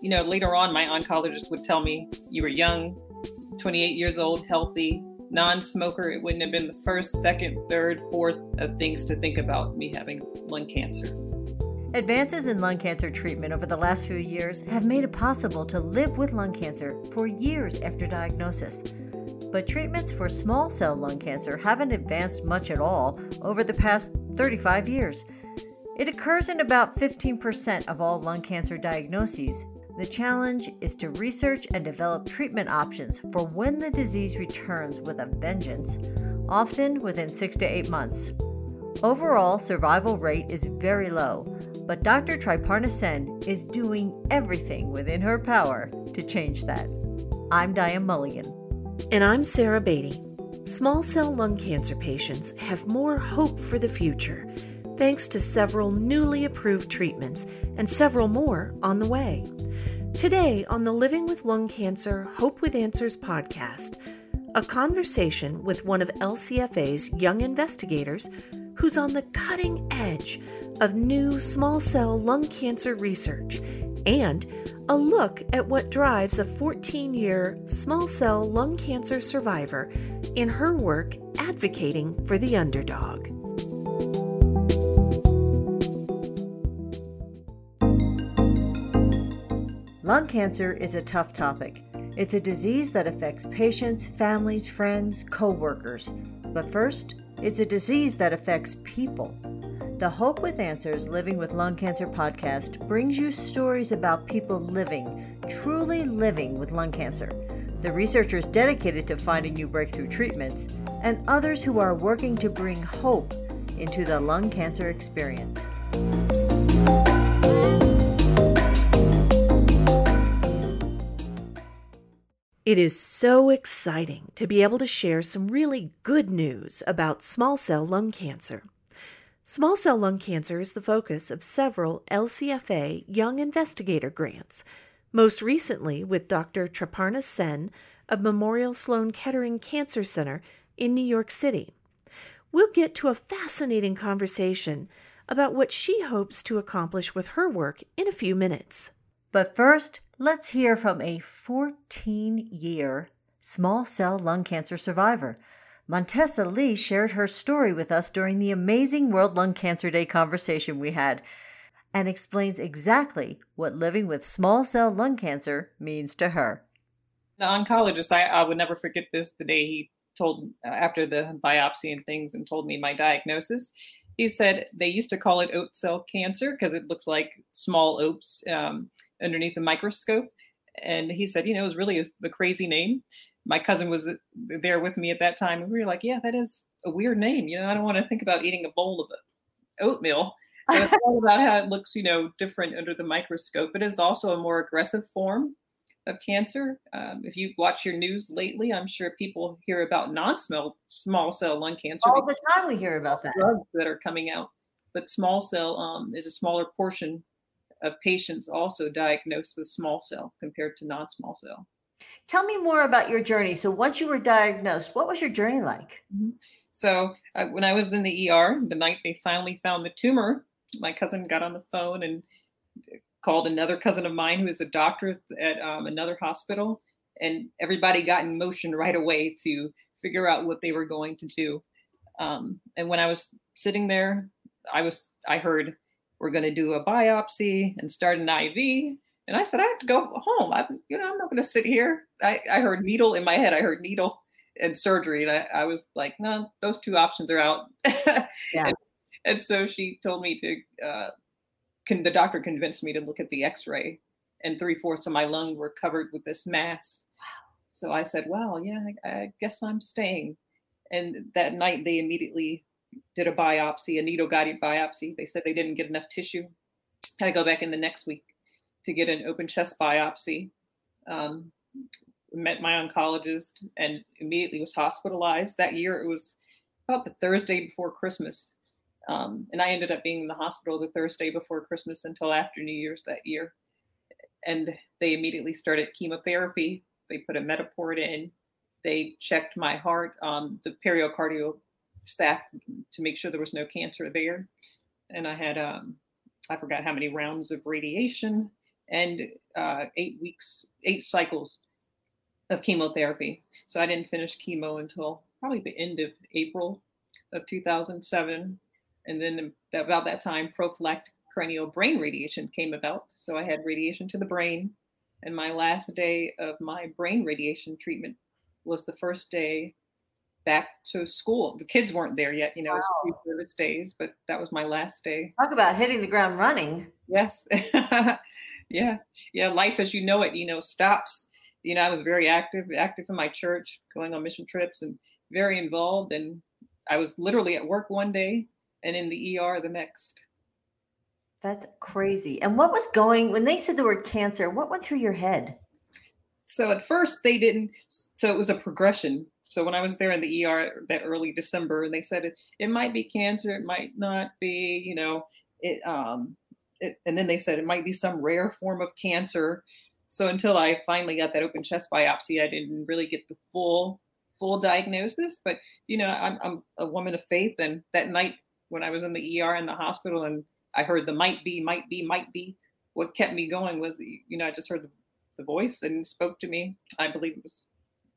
you know, later on, my oncologist would tell me, you were young, 28 years old, healthy, non smoker. It wouldn't have been the first, second, third, fourth of things to think about me having lung cancer. Advances in lung cancer treatment over the last few years have made it possible to live with lung cancer for years after diagnosis. But treatments for small cell lung cancer haven't advanced much at all over the past 35 years. It occurs in about 15% of all lung cancer diagnoses. The challenge is to research and develop treatment options for when the disease returns with a vengeance, often within six to eight months. Overall survival rate is very low, but Dr. Triparna Sen is doing everything within her power to change that. I'm Diane Mulligan. And I'm Sarah Beatty. Small cell lung cancer patients have more hope for the future thanks to several newly approved treatments and several more on the way. Today, on the Living with Lung Cancer Hope with Answers podcast, a conversation with one of LCFA's young investigators who's on the cutting edge of new small cell lung cancer research, and a look at what drives a 14 year small cell lung cancer survivor in her work advocating for the underdog. Lung cancer is a tough topic. It's a disease that affects patients, families, friends, co workers. But first, it's a disease that affects people. The Hope with Answers Living with Lung Cancer podcast brings you stories about people living, truly living with lung cancer. The researchers dedicated to finding new breakthrough treatments, and others who are working to bring hope into the lung cancer experience. It is so exciting to be able to share some really good news about small cell lung cancer. Small cell lung cancer is the focus of several LCFA Young Investigator grants, most recently with Dr. Triparna Sen of Memorial Sloan Kettering Cancer Center in New York City. We'll get to a fascinating conversation about what she hopes to accomplish with her work in a few minutes. But first, let's hear from a 14 year small cell lung cancer survivor. Montessa Lee shared her story with us during the amazing World Lung Cancer Day conversation we had and explains exactly what living with small cell lung cancer means to her. The oncologist, I, I would never forget this the day he told, after the biopsy and things, and told me my diagnosis he said they used to call it oat cell cancer because it looks like small oats um, underneath the microscope. And he said, you know, it was really a, a, crazy name. My cousin was there with me at that time, and we were like, yeah, that is a weird name. You know, I don't want to think about eating a bowl of oatmeal. So it's all about how it looks, you know, different under the microscope. It is also a more aggressive form of cancer. Um, if you watch your news lately, I'm sure people hear about non-small small cell lung cancer. All the time we hear about that. Drugs that are coming out, but small cell um, is a smaller portion of patients also diagnosed with small cell compared to non-small cell. Tell me more about your journey. So once you were diagnosed, what was your journey like? Mm-hmm. So uh, when I was in the ER, the night they finally found the tumor, my cousin got on the phone and called another cousin of mine who is a doctor at um, another hospital, and everybody got in motion right away to figure out what they were going to do. Um, and when I was sitting there, I was I heard we're going to do a biopsy and start an IV. And I said, I have to go home. I'm, you know, I'm not going to sit here. I, I heard needle in my head. I heard needle and surgery. And I, I was like, no, those two options are out. yeah. and, and, so she told me to uh, con- the doctor convinced me to look at the x-ray and three fourths of my lung were covered with this mass. So I said, well, yeah, I, I guess I'm staying. And that night they immediately did a biopsy, a needle guided biopsy. They said they didn't get enough tissue. Had to go back in the next week to get an open chest biopsy. Um, met my oncologist and immediately was hospitalized. That year it was about the Thursday before Christmas. Um, and I ended up being in the hospital the Thursday before Christmas until after New Year's that year. And they immediately started chemotherapy. They put a Mediport in. They checked my heart, um, the periocardial staff to make sure there was no cancer there. And I had, um, I forgot how many rounds of radiation. and uh, eight weeks, eight cycles of chemotherapy. So I didn't finish chemo until probably the end of April of 2007. And then about that time, prophylactic cranial brain radiation came about. So I had radiation to the brain. And my last day of my brain radiation treatment was the first day back to school. The kids weren't there yet, you know, wow. it was a few service days, but that was my last day. Talk about hitting the ground running. Yes. yeah. Yeah. Life as you know it, you know, stops. You know, I was very active, active in my church, going on mission trips and very involved. And I was literally at work one day and in the ER the next. That's crazy. And what was going when they said the word cancer? What went through your head? So at first they didn't. So it was a progression. So when I was there in the ER that early December, and they said it, it might be cancer, it might not be. You know, it. Um, it, and then they said it might be some rare form of cancer. So until I finally got that open chest biopsy, I didn't really get the full full diagnosis. But you know, I'm I'm a woman of faith, and that night when I was in the ER in the hospital and I heard the might be, might be, might be. What kept me going was, you know, I just heard the, the voice and spoke to me. I believe it was,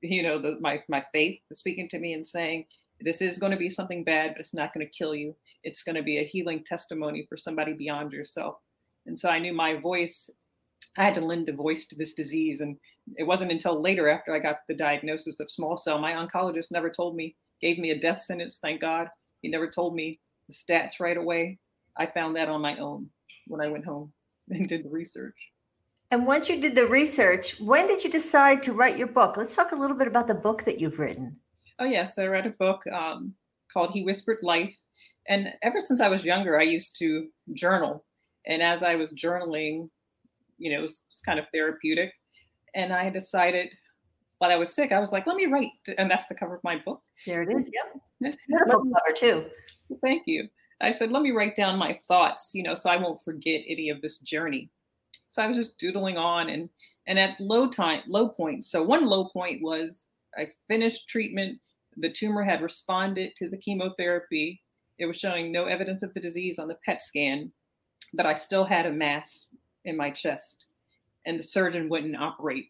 you know, the, my my faith speaking to me and saying, this is going to be something bad, but it's not going to kill you. It's going to be a healing testimony for somebody beyond yourself. And so I knew my voice. I had to lend a voice to this disease, and it wasn't until later, after I got the diagnosis of small cell, my oncologist never told me, gave me a death sentence. Thank God, he never told me the stats right away. I found that on my own when I went home and did the research. And once you did the research, when did you decide to write your book? Let's talk a little bit about the book that you've written. Oh, yes. I read a book um, called He Whispered Life. And ever since I was younger, I used to journal. And as I was journaling, you know, it was, kind of therapeutic. And I decided while I was sick, I was like, let me write. And that's the cover of my book. There it is. Yep. It's beautiful cover, too. Thank you. I said, let me write down my thoughts, you know, so I won't forget any of this journey. So I was just doodling on and and at low time, low points. So one low point was I finished treatment. The tumor had responded to the chemotherapy. It was showing no evidence of the disease on the PET scan, but I still had a mass in my chest, and the surgeon wouldn't operate.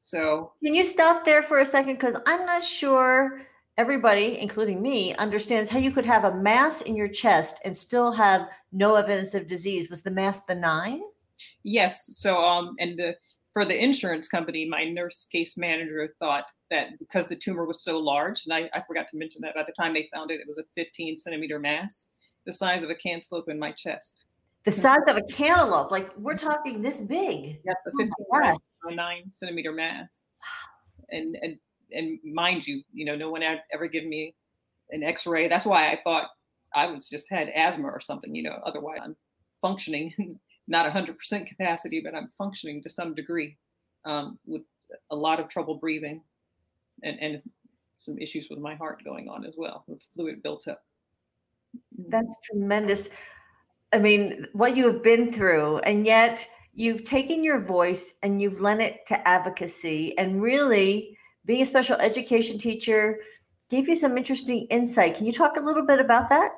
So, can you stop there for a second? Because I'm not sure everybody, including me, understands how you could have a mass in your chest and still have no evidence of disease. Was the mass benign? Yes. So, um, and the for the insurance company, my nurse case manager thought that because the tumor was so large, and I, I forgot to mention that by the time they found it, it was a 15 centimeter mass, the size of a cantaloupe in my chest. The size of a cantaloupe, like we're talking this big. Yeah, the 15 oh nine centimeter mass. And and and mind you, you know, no one had ever given me an X-ray. That's why I thought I was just had asthma or something. You know, otherwise I'm functioning, not 100% capacity, but I'm functioning to some degree um, with a lot of trouble breathing, and and some issues with my heart going on as well, with fluid built up. That's tremendous. I mean, what you have been through, and yet you've taken your voice and you've lent it to advocacy and really being a special education teacher gave you some interesting insight. Can you talk a little bit about that?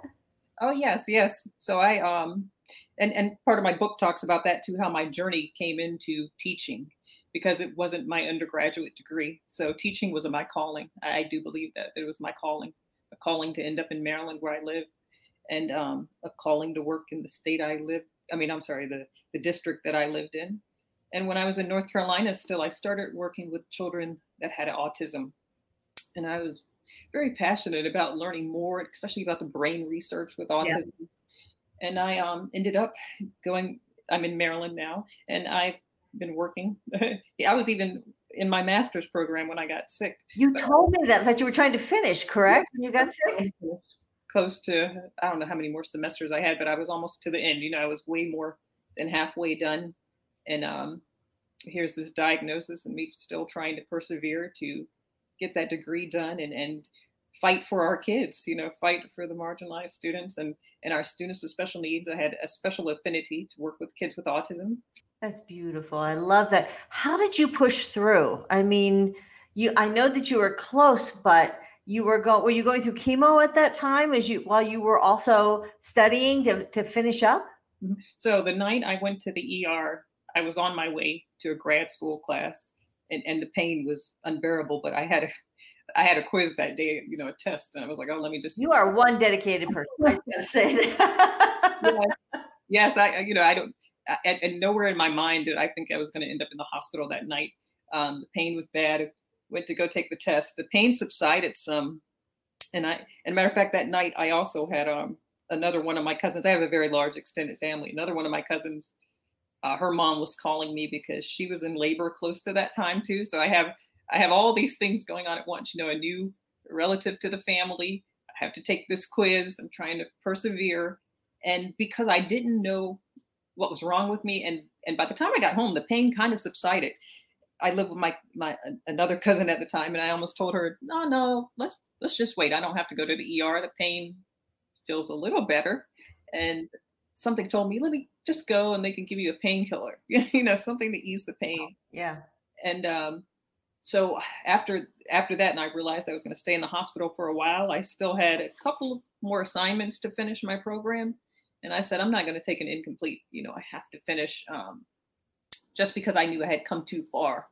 Oh yes, yes. So I um and and part of my book talks about that too how my journey came into teaching because it wasn't my undergraduate degree. So teaching was my calling. I, do believe that it was my calling, a calling to end up in Maryland where I live and um, a calling to work in the state I live. I mean, I'm sorry, the, the district that I lived in. And when I was in North Carolina, still, I started working with children that had autism. And I was very passionate about learning more, especially about the brain research with autism. Yeah. And I um, ended up going, I'm in Maryland now, and I've been working. I was even in my master's program when I got sick. You but, told me that, but you were trying to finish, correct? When you got sick? Close to, I don't know how many more semesters I had, but I was almost to the end. You know, I was way more than halfway done and um, here's this diagnosis and me still trying to persevere to get that degree done and, and fight for our kids you know fight for the marginalized students and and our students with special needs. I had a special affinity to work with kids with autism. That's beautiful. I love that. How did you push through? I mean you i know that you were close but you were going were you going through chemo at that time as you while you were also studying to, to finish up? Mm-hmm. so the night i went to the er I was on my way to a grad school class, and, and the pain was unbearable. But I had a I had a quiz that day, you know, a test, and I was like, oh, let me just. You are one dedicated person. I was going to say that. yes, yes, I, you know, I don't, and, and, nowhere in my mind did I think I was going to end up in the hospital that night. Um, the pain was bad. I went to go take the test. The pain subsided some, and I, and matter of fact, that night I also had um another one of my cousins. I have a very large extended family. Another one of my cousins, uh, her mom was calling me because she was in labor close to that time too. So I have I have all these things going on at once. You know, a new relative to the family. I have to take this quiz. I'm trying to persevere. And because I didn't know what was wrong with me, and and by the time I got home, the pain kind of subsided. I lived with my my another cousin at the time, and I almost told her, "No, no, let's let's just wait. I don't have to go to the ER. The pain feels a little better." And something told me, "Let me just go, and they can give you a painkiller. you know, something to ease the pain." Yeah. And um, so after after that, and I realized I was going to stay in the hospital for a while. I still had a couple more assignments to finish my program, and I said I'm not going to take an incomplete. You know, I have to finish um, just because I knew I had come too far,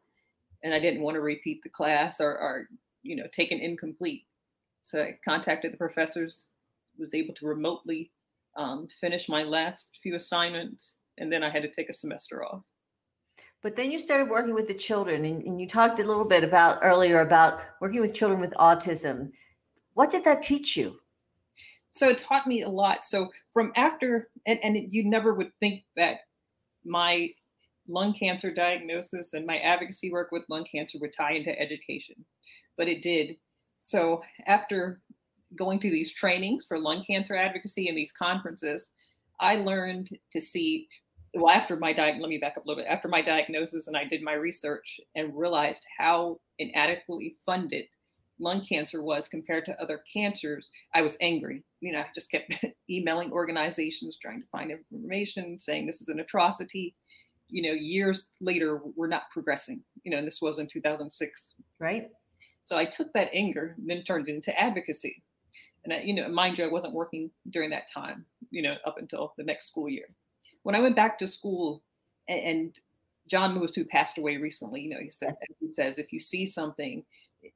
and I didn't want to repeat the class or, or you know take an incomplete. So I contacted the professors, was able to remotely um, finish my last few assignments, and then I had to take a semester off. But then you started working with the children, and, and, you talked a little bit about earlier about working with children with autism. What did that teach you? So it taught me a lot. So from after, and, and you never would think that my lung cancer diagnosis and my advocacy work with lung cancer would tie into education, but it did. So after going to these trainings for lung cancer advocacy and these conferences, I learned to see well after my diet let me back up a little bit. After my diagnosis and i did my research and realized how inadequately funded lung cancer was compared to other cancers i was angry. You know i just kept emailing organizations trying to find information saying this is an atrocity. You know years later we're not progressing. You know and this was in 2006 right. So i took that anger and then turned it into advocacy. And I, you know mind you i wasn't working during that time you know up until the next school year when I went back to school, and, and John Lewis, who passed away recently, you know, he said he says if you see something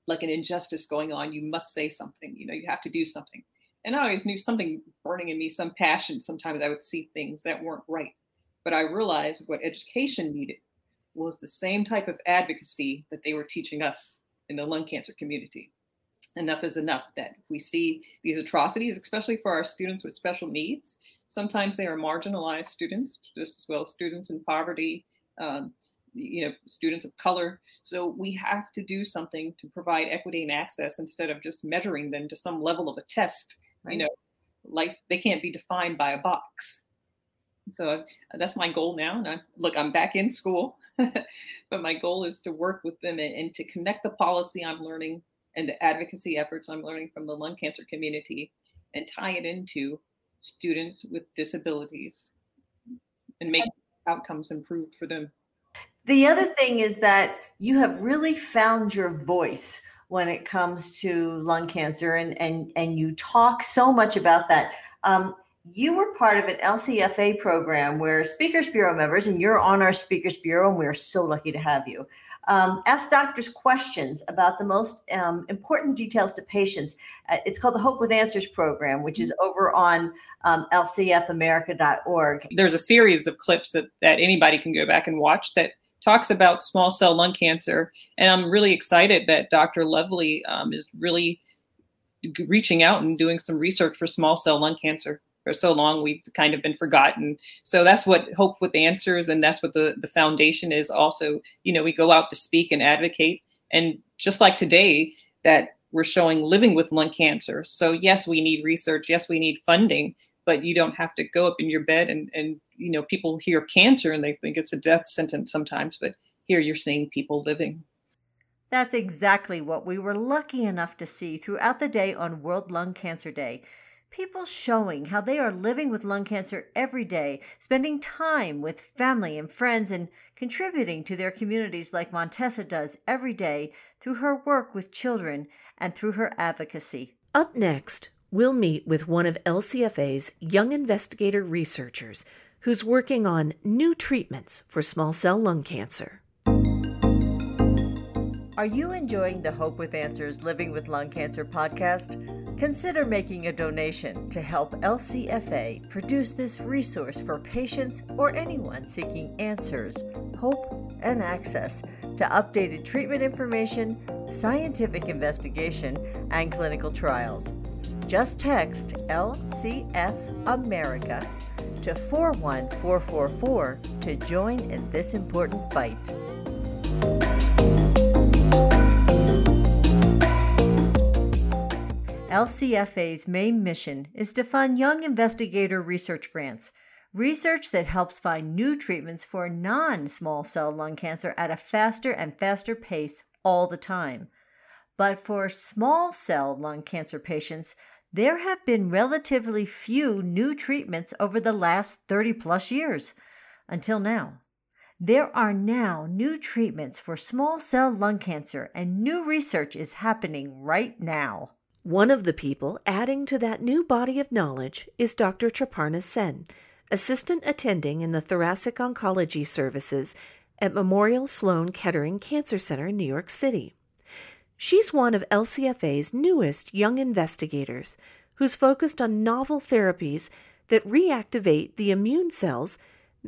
like an injustice going on, you must say something. You know, you have to do something. And I always knew something burning in me, some passion. Sometimes I would see things that weren't right, but I realized what education needed was the same type of advocacy that they were teaching us in the lung cancer community enough is enough that we see these atrocities, especially for our students with special needs, sometimes they are marginalized students, just as well as students in poverty, um, you know, students of color. So we have to do something to provide equity and access instead of just measuring them to some level of a test. Right. You know, life they can't be defined by a box. So uh, that's my goal now. And I, look, I'm back in school, but my goal is to work with them and, and to connect the policy I'm learning and the advocacy efforts I'm learning from the lung cancer community and tie it into students with disabilities and make outcomes improved for them. The other thing is that you have really found your voice when it comes to lung cancer and and and you talk so much about that. Um, you were part of an LCFA program where Speakers Bureau members, and you're on our Speakers Bureau, and we're so lucky to have you um, ask doctors questions about the most um, important details to patients. Uh, it's called the Hope with Answers program, which is over on um, lcfamerica.org. There's a series of clips that, that anybody can go back and watch that talks about small cell lung cancer. And I'm really excited that Dr. Lovly um, is really reaching out and doing some research for small cell lung cancer for so long we've kind of been forgotten. So that's what hope with answers and that's what the the foundation is also. You know we go out to speak and advocate. And just like today that we're showing living with lung cancer. So yes we need research. Yes we need funding but you don't have to go up in your bed and and you know people hear cancer and they think it's a death sentence sometimes but here you're seeing people living. That's exactly what we were lucky enough to see throughout the day on World Lung Cancer Day people showing how they are living with lung cancer every day, spending time with family and friends, and contributing to their communities like Montessa does every day through her work with children and through her advocacy. Up next, we'll meet with one of LCFA's young investigator researchers who's working on new treatments for small cell lung cancer. Are you enjoying the Hope with Answers Living with Lung Cancer podcast? Consider making a donation to help LCFA produce this resource for patients or anyone seeking answers, hope, and access to updated treatment information, scientific investigation, and clinical trials. Just text LCF America to 41444 to join in this important fight. LCFA's main mission is to fund young investigator research grants, research that helps find new treatments for non small cell lung cancer at a faster and faster pace all the time. But for small cell lung cancer patients, there have been relatively few new treatments over the last 30 plus years until now. There are now new treatments for small cell lung cancer, and new research is happening right now. One of the people adding to that new body of knowledge is Dr. Triparna Sen, assistant attending in the thoracic oncology services at Memorial Sloan Kettering Cancer Center in New York City. She's one of LCFA's newest young investigators who's focused on novel therapies that reactivate the immune cells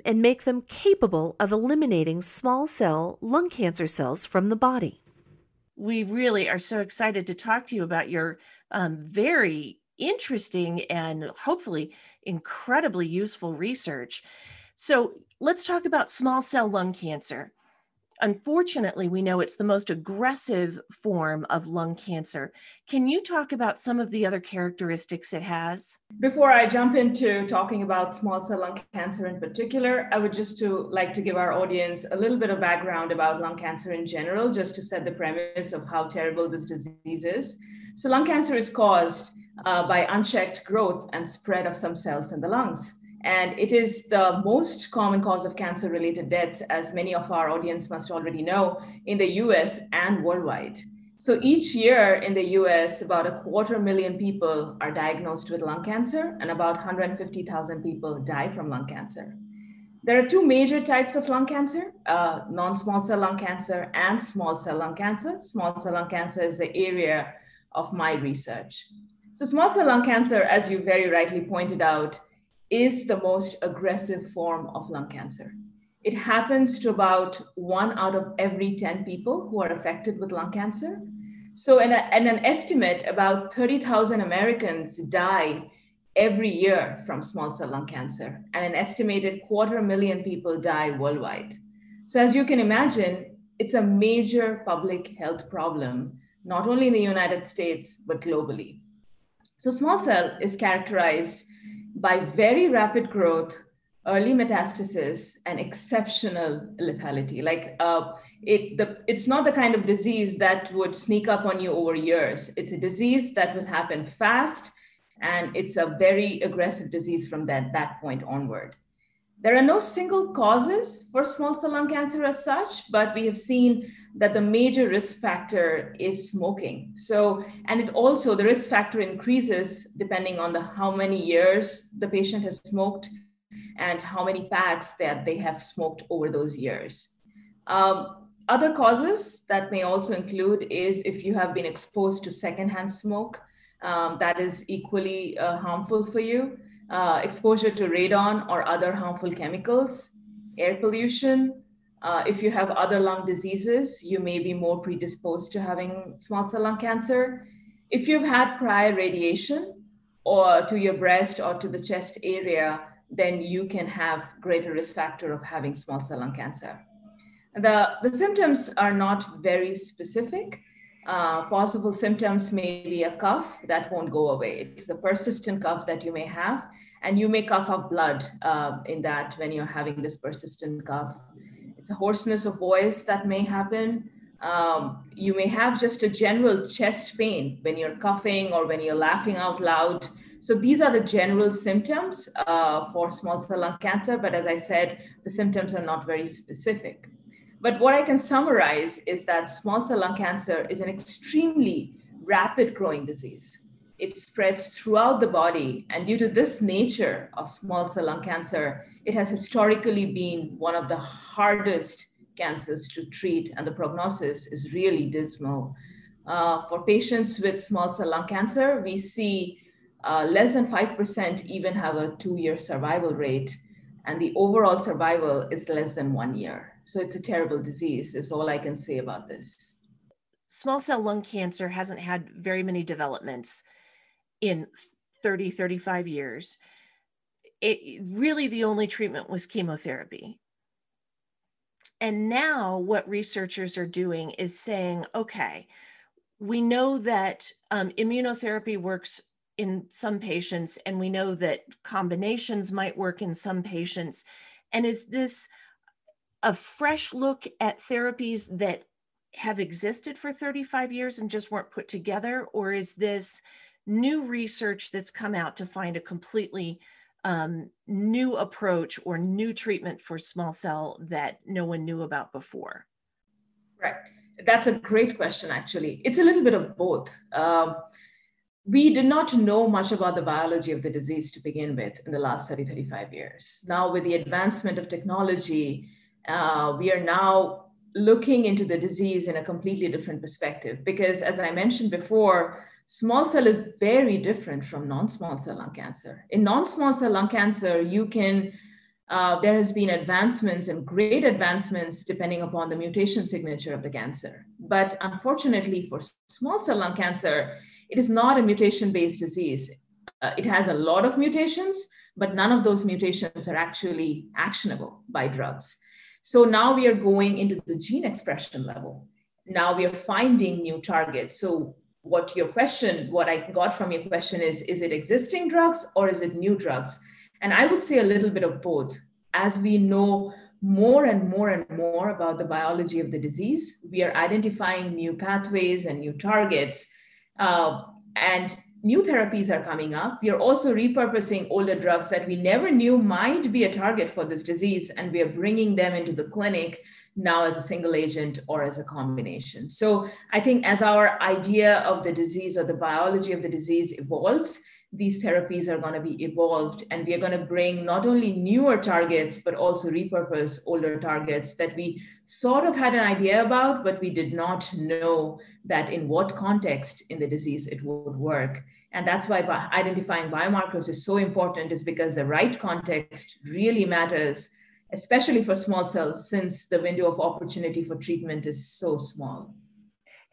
and make them capable of eliminating small cell lung cancer cells from the body we really are so excited to talk to you about your um, very interesting and hopefully incredibly useful research. So, let's talk about small cell lung cancer. Unfortunately, we know it's the most aggressive form of lung cancer. Can you talk about some of the other characteristics it has? Before I jump into talking about small cell lung cancer in particular, I would just to like to give our audience a little bit of background about lung cancer in general, just to set the premise of how terrible this disease is. So lung cancer is caused uh, by unchecked growth and spread of some cells in the lungs. And it is the most common cause of cancer related deaths, as many of our audience must already know, in the US and worldwide. So each year in the US, about a quarter million people are diagnosed with lung cancer, and about 150,000 people die from lung cancer. There are two major types of lung cancer uh, non small cell lung cancer and small cell lung cancer. Small cell lung cancer is the area of my research. So, small cell lung cancer, as you very rightly pointed out, is the most aggressive form of lung cancer. It happens to about one out of every 10 people who are affected with lung cancer. So, in, a, in an estimate, about 30,000 Americans die every year from small cell lung cancer, and an estimated quarter million people die worldwide. So, as you can imagine, it's a major public health problem, not only in the United States, but globally. So, small cell is characterized by very rapid growth, early metastasis, and exceptional lethality. Like uh, it, the, it's not the kind of disease that would sneak up on you over years. It's a disease that will happen fast, and it's a very aggressive disease from that, that point onward. There are no single causes for small cell lung cancer as such, but we have seen that the major risk factor is smoking. So, and it also, the risk factor increases depending on the how many years the patient has smoked and how many packs that they have smoked over those years. Um, other causes that may also include is if you have been exposed to secondhand smoke, um, that is equally uh, harmful for you uh, exposure to radon or other harmful chemicals, air pollution. Uh, if you have other lung diseases, you may be more predisposed to having small cell lung cancer. If you've had prior radiation or to your breast or to the chest area, then you can have greater risk factor of having small cell lung cancer. The, the symptoms are not very specific. Uh, possible symptoms may be a cough that won't go away. It's a persistent cough that you may have, and you may cough up blood uh, in that when you're having this persistent cough. It's a hoarseness of voice that may happen. Um, you may have just a general chest pain when you're coughing or when you're laughing out loud. So these are the general symptoms uh, for small cell lung cancer. But as I said, the symptoms are not very specific. But what I can summarize is that small cell lung cancer is an extremely rapid growing disease. It spreads throughout the body. And due to this nature of small cell lung cancer, it has historically been one of the hardest cancers to treat, and the prognosis is really dismal. Uh, for patients with small cell lung cancer, we see uh, less than 5% even have a two year survival rate, and the overall survival is less than one year. So it's a terrible disease, is all I can say about this. Small cell lung cancer hasn't had very many developments in 30, 35 years. It really the only treatment was chemotherapy. And now what researchers are doing is saying, okay, we know that um, immunotherapy works in some patients, and we know that combinations might work in some patients. And is this a fresh look at therapies that have existed for 35 years and just weren't put together? Or is this new research that's come out to find a completely um, new approach or new treatment for small cell that no one knew about before? Right. That's a great question, actually. It's a little bit of both. Um, we did not know much about the biology of the disease to begin with in the last 30, 35 years. Now, with the advancement of technology, uh, we are now looking into the disease in a completely different perspective. Because, as I mentioned before, small cell is very different from non-small cell lung cancer. In non-small cell lung cancer, you can uh, there has been advancements and great advancements depending upon the mutation signature of the cancer. But unfortunately, for small cell lung cancer, it is not a mutation-based disease. Uh, it has a lot of mutations, but none of those mutations are actually actionable by drugs. So now we are going into the gene expression level. Now we are finding new targets. So what your question, what I got from your question is, is it existing drugs or is it new drugs? And I would say a little bit of both. As we know more and more and more about the biology of the disease, we are identifying new pathways and new targets. Uh, and new therapies are coming up. We are also repurposing older drugs that we never knew might be a target for this disease, and we are bringing them into the clinic now as a single agent or as a combination. So I think as our idea of the disease or the biology of the disease evolves, these therapies are going to be evolved and we are going to bring not only newer targets but also repurpose older targets that we sort of had an idea about but we did not know that in what context in the disease it would work and that's why identifying biomarkers is so important is because the right context really matters especially for small cells, since the window of opportunity for treatment is so small.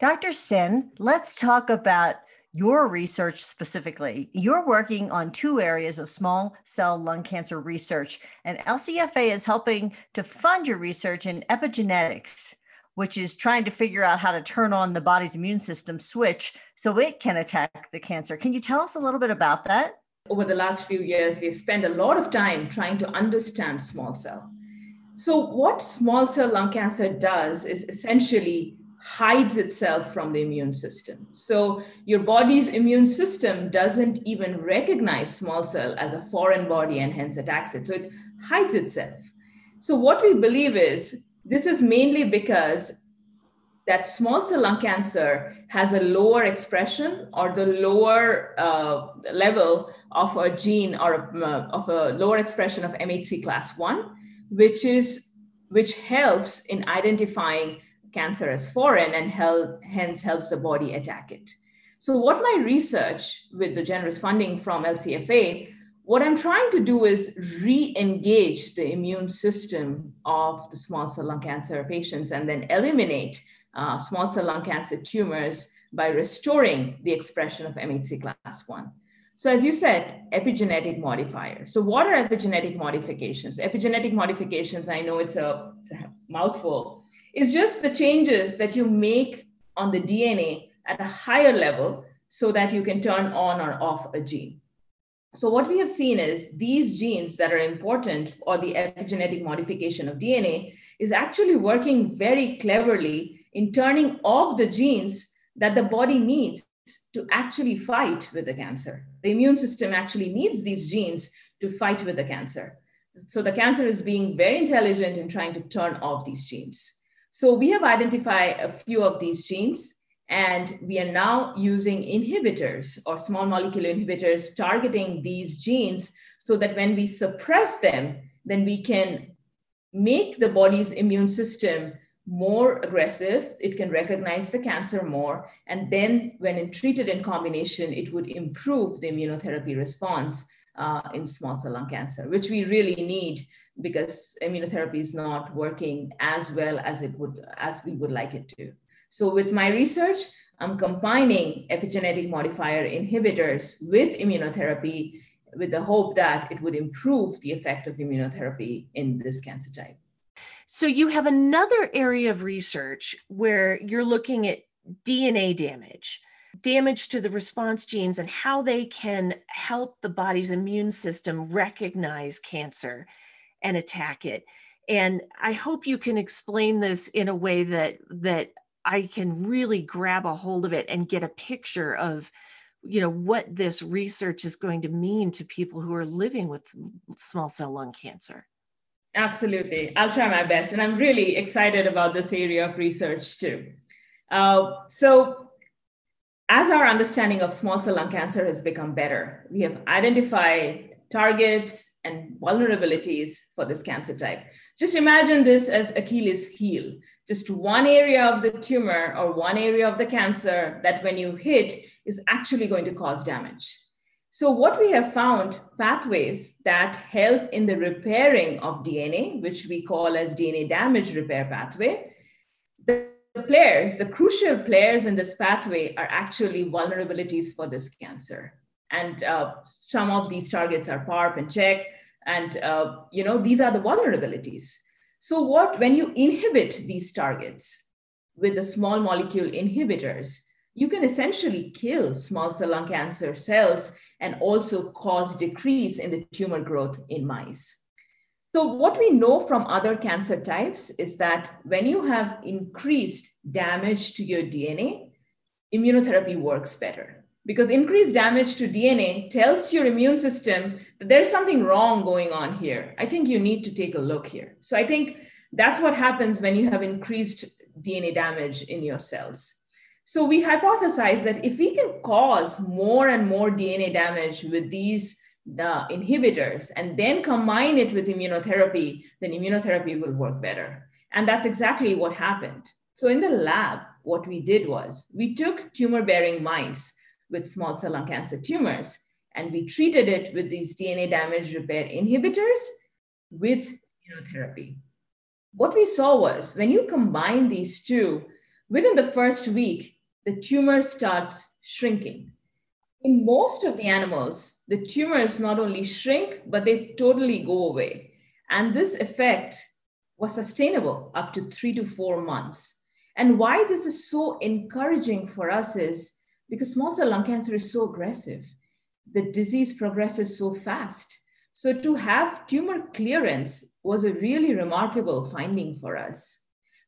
Dr. Sen, let's talk about your research specifically. You're working on two areas of small cell lung cancer research, and LCFA is helping to fund your research in epigenetics, which is trying to figure out how to turn on the body's immune system switch so it can attack the cancer. Can you tell us a little bit about that? Over the last few years, we've spent a lot of time trying to understand small cell. So, what small cell lung cancer does is essentially hides itself from the immune system. So, your body's immune system doesn't even recognize small cell as a foreign body and hence attacks it. So, it hides itself. So, what we believe is this is mainly because that small cell lung cancer has a lower expression or the lower uh, level of a gene or uh, of a lower expression of MHC class 1 which is which helps in identifying cancer as foreign and help, hence helps the body attack it. So what my research with the generous funding from LCFA what I'm trying to do is re-engage the immune system of the small cell lung cancer patients and then eliminate uh, small cell lung cancer tumors by restoring the expression of MHC class 1. So as you said, epigenetic modifiers. So what are epigenetic modifications? Epigenetic modifications, I know it's a, it's a mouthful, is just the changes that you make on the DNA at a higher level so that you can turn on or off a gene. So what we have seen is these genes that are important for the epigenetic modification of DNA is actually working very cleverly in turning off the genes that the body needs to actually fight with the cancer. The immune system actually needs these genes to fight with the cancer. So the cancer is being very intelligent in trying to turn off these genes. So we have identified a few of these genes, And we are now using inhibitors or small molecule inhibitors targeting these genes so that when we suppress them, then we can make the body's immune system more aggressive. It can recognize the cancer more. And then, when treated in combination, it would improve the immunotherapy response uh, in small cell lung cancer, which we really need because immunotherapy is not working as well as it would as we would like it to. So with my research, I'm combining epigenetic modifier inhibitors with immunotherapy with the hope that it would improve the effect of immunotherapy in this cancer type. So you have another area of research where you're looking at DNA damage, damage to the response genes and how they can help the body's immune system recognize cancer and attack it. And I hope you can explain this in a way that that I can really grab a hold of it and get a picture of you know what this research is going to mean to people who are living with small cell lung cancer. Absolutely. I'll try my best. And I'm really excited about this area of research too. Uh, so, as our understanding of small cell lung cancer has become better, we have identified targets and vulnerabilities for this cancer type. Just imagine this as Achilles' heel, just one area of the tumor or one area of the cancer that when you hit is actually going to cause damage. So, what we have found pathways that help in the repairing of DNA, which we call as DNA damage repair pathway. The players, the crucial players in this pathway are actually vulnerabilities for this cancer and uh, some of these targets are PARP and CHEK, and uh, you know these are the vulnerabilities. So what when you inhibit these targets with the small molecule inhibitors, you can essentially kill small cell lung cancer cells and also cause decrease in the tumor growth in mice. So what we know from other cancer types is that when you have increased damage to your DNA, immunotherapy works better because increased damage to DNA tells your immune system that there's something wrong going on here. I think you need to take a look here. So I think that's what happens when you have increased DNA damage in your cells. So we hypothesize that if we can cause more and more DNA damage with these uh, inhibitors and then combine it with immunotherapy, then immunotherapy will work better. And that's exactly what happened. So in the lab, what we did was we took tumor bearing mice with small cell lung cancer tumors. And we treated it with these DNA damage repair inhibitors with immunotherapy. What we saw was when you combine these two, within the first week, the tumor starts shrinking. In most of the animals, the tumors not only shrink, but they totally go away. And this effect was sustainable up to three to four months. And why this is so encouraging for us is because small cell lung cancer is so aggressive. The disease progresses so fast. So to have tumor clearance was a really remarkable finding for us.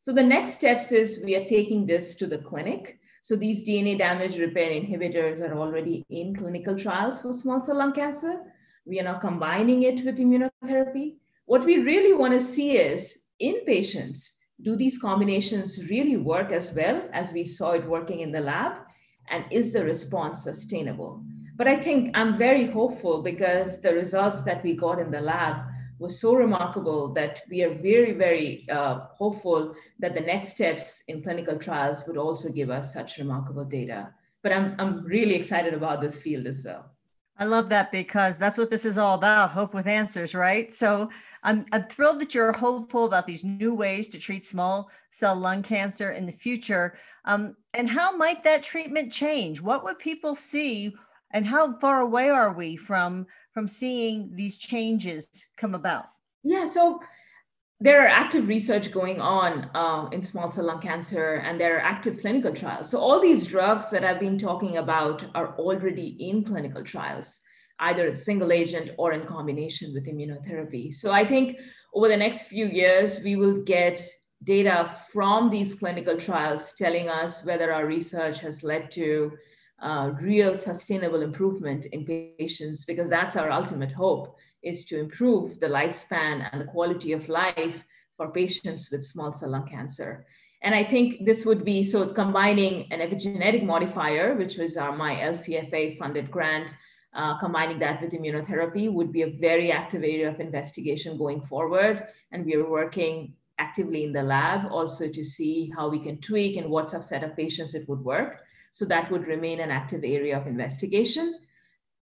So the next steps is we are taking this to the clinic. So these DNA damage repair inhibitors are already in clinical trials for small cell lung cancer. We are now combining it with immunotherapy. What we really want to see is in patients, do these combinations really work as well as we saw it working in the lab? and is the response sustainable? But I think I'm very hopeful because the results that we got in the lab was so remarkable that we are very, very uh, hopeful that the next steps in clinical trials would also give us such remarkable data. But I'm, I'm really excited about this field as well. I love that because that's what this is all about hope with answers, right? So I'm, I'm thrilled that you're hopeful about these new ways to treat small cell lung cancer in the future. Um, and how might that treatment change? What would people see, and how far away are we from from seeing these changes come about? Yeah, so there are active research going on uh, in small cell lung cancer, and there are active clinical trials. So all these drugs that I've been talking about are already in clinical trials, either as single agent or in combination with immunotherapy. So I think over the next few years, we will get data from these clinical trials telling us whether our research has led to uh, real sustainable improvement in patients, because that's our ultimate hope is to improve the lifespan and the quality of life for patients with small cell lung cancer. And I think this would be so combining an epigenetic modifier, which was uh, my LCFA funded grant, uh, combining that with immunotherapy would be a very active area of investigation going forward. And we are working actively in the lab also to see how we can tweak and what subset of patients it would work. So that would remain an active area of investigation.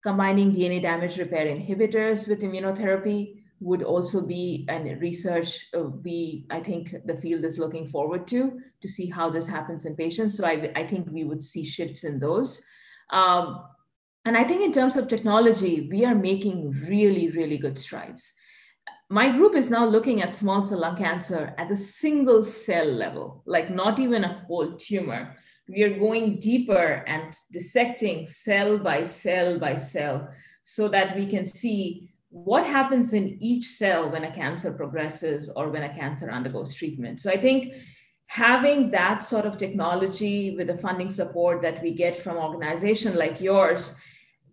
Combining DNA damage repair inhibitors with immunotherapy would also be and research uh, be i think the field is looking forward to to see how this happens in patients. So i, I think we would see shifts in those. Um, and i think in terms of technology we are making really really good strides. My group is now looking at small cell lung cancer at the single cell level like not even a whole tumor we are going deeper and dissecting cell by cell by cell so that we can see what happens in each cell when a cancer progresses or when a cancer undergoes treatment. So I think having that sort of technology with the funding support that we get from organization like yours,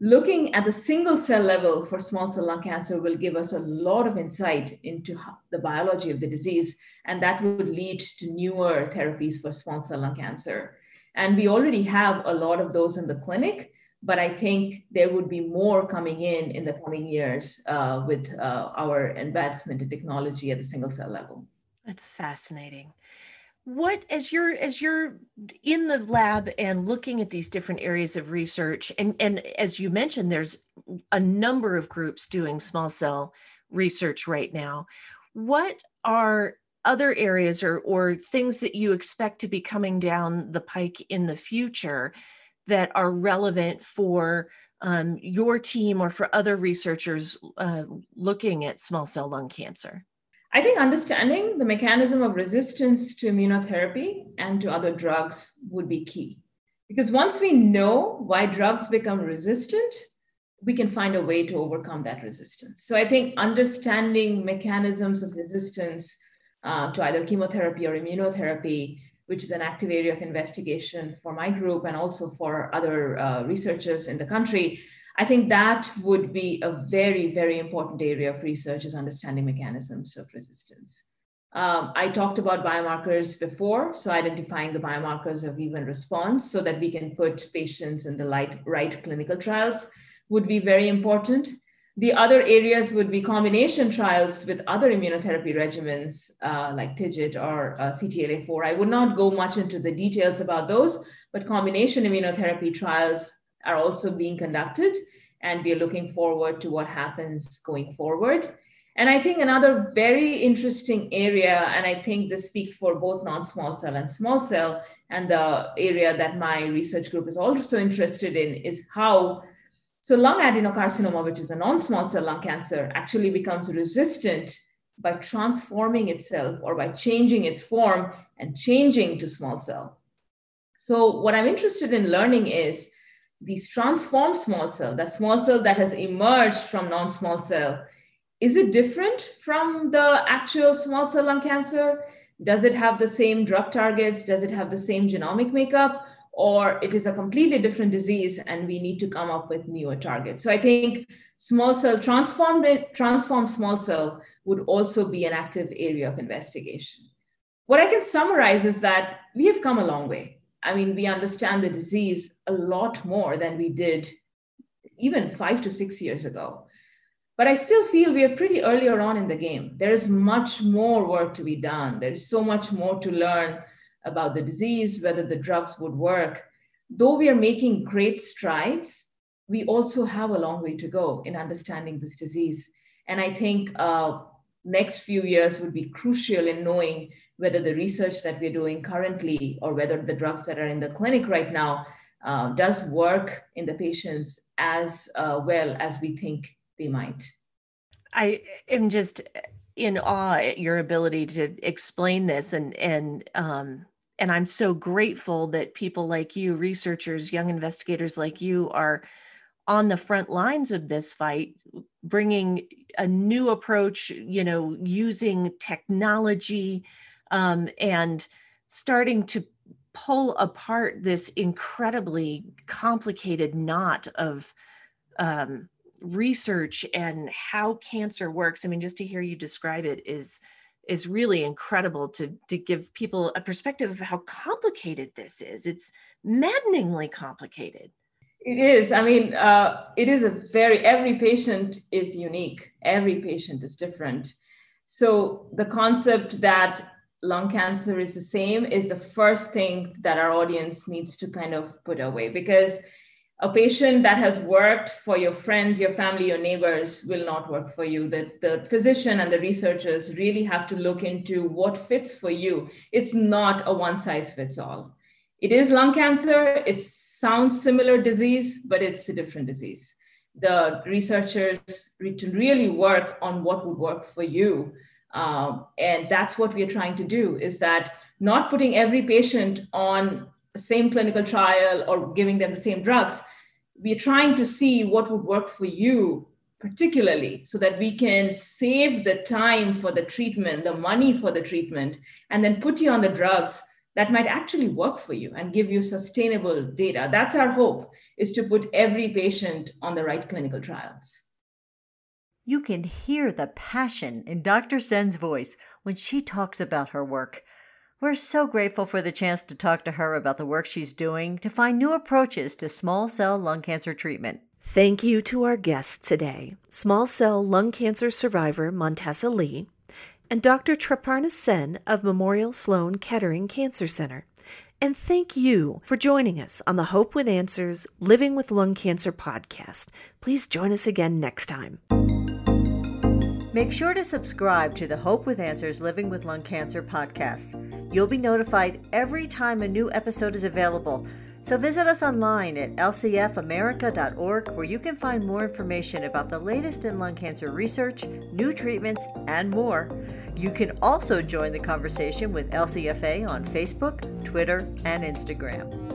looking at the single cell level for small cell lung cancer will give us a lot of insight into the biology of the disease, and that would lead to newer therapies for small cell lung cancer. And we already have a lot of those in the clinic but I think there would be more coming in in the coming years uh, with uh, our advancement in technology at the single cell level. That's fascinating. What as you're as you're in the lab and looking at these different areas of research, and and as you mentioned, there's a number of groups doing small cell research right now. What are other areas or or things that you expect to be coming down the pike in the future that are relevant for um, your team or for other researchers uh, looking at small cell lung cancer? I think understanding the mechanism of resistance to immunotherapy and to other drugs would be key. Because once we know why drugs become resistant, we can find a way to overcome that resistance. So I think understanding mechanisms of resistance uh, to either chemotherapy or immunotherapy which is an active area of investigation for my group and also for other uh, researchers in the country, I think that would be a very, very important area of research is understanding mechanisms of resistance. Um, I talked about biomarkers before, so identifying the biomarkers of even response so that we can put patients in the right, right clinical trials would be very important. The other areas would be combination trials with other immunotherapy regimens uh, like TIGIT or uh, CTLA4. I would not go much into the details about those, but combination immunotherapy trials are also being conducted, and we are looking forward to what happens going forward. And I think another very interesting area, and I think this speaks for both non small cell and small cell, and the area that my research group is also interested in, is how so lung adenocarcinoma, which is a non-small cell lung cancer, actually becomes resistant by transforming itself or by changing its form and changing to small cell. So what I'm interested in learning is these transformed small cell, that small cell that has emerged from non-small cell, is it different from the actual small cell lung cancer? Does it have the same drug targets? Does it have the same genomic makeup? Or it is a completely different disease and we need to come up with newer targets. So I think small cell transformed transformed small cell would also be an active area of investigation. What I can summarize is that we have come a long way. I mean, we understand the disease a lot more than we did even five to six years ago. But I still feel we are pretty earlier on in the game. There is much more work to be done. There's so much more to learn about the disease, whether the drugs would work. Though we are making great strides, we also have a long way to go in understanding this disease. And I think uh, next few years would be crucial in knowing whether the research that we're doing currently or whether the drugs that are in the clinic right now uh, does work in the patients as uh, well as we think they might. I am just in awe at your ability to explain this and and um, and I'm so grateful that people like you, researchers, young investigators like you, are on the front lines of this fight, bringing a new approach. You know, using technology um, and starting to pull apart this incredibly complicated knot of um, research and how cancer works i mean just to hear you describe it is is really incredible to to give people a perspective of how complicated this is. It's maddeningly complicated. It is. I mean, uh, it is a very, every patient is unique, every patient is different. So, the concept that lung cancer is the same is the first thing that our audience needs to kind of put away because a patient that has worked for your friends, your family, your neighbors will not work for you. The, the physician and the researchers really have to look into what fits for you. It's not a one size fits all. It is lung cancer. It sounds similar disease, but it's a different disease. The researchers to really work on what would work for you. Um, and that's what we are trying to do is that not putting every patient on same clinical trial or giving them the same drugs. We're trying to see what would work for you particularly so that we can save the time for the treatment, the money for the treatment, and then put you on the drugs that might actually work for you and give you sustainable data. That's our hope is to put every patient on the right clinical trials. You can hear the passion in Dr. Sen's voice when she talks about her work. We're so grateful for the chance to talk to her about the work she's doing to find new approaches to small cell lung cancer treatment. Thank you to our guests today small cell lung cancer survivor Montessa Lee and Dr. Triparna Sen of Memorial Sloan Kettering Cancer Center. And thank you for joining us on the Hope with Answers Living with Lung Cancer podcast. Please join us again next time. Make sure to subscribe to the Hope with Answers Living with Lung Cancer podcast. You'll be notified every time a new episode is available. So visit us online at lcfamerica.org where you can find more information about the latest in lung cancer research, new treatments, and more. You can also join the conversation with LCFA on Facebook, Twitter, and Instagram.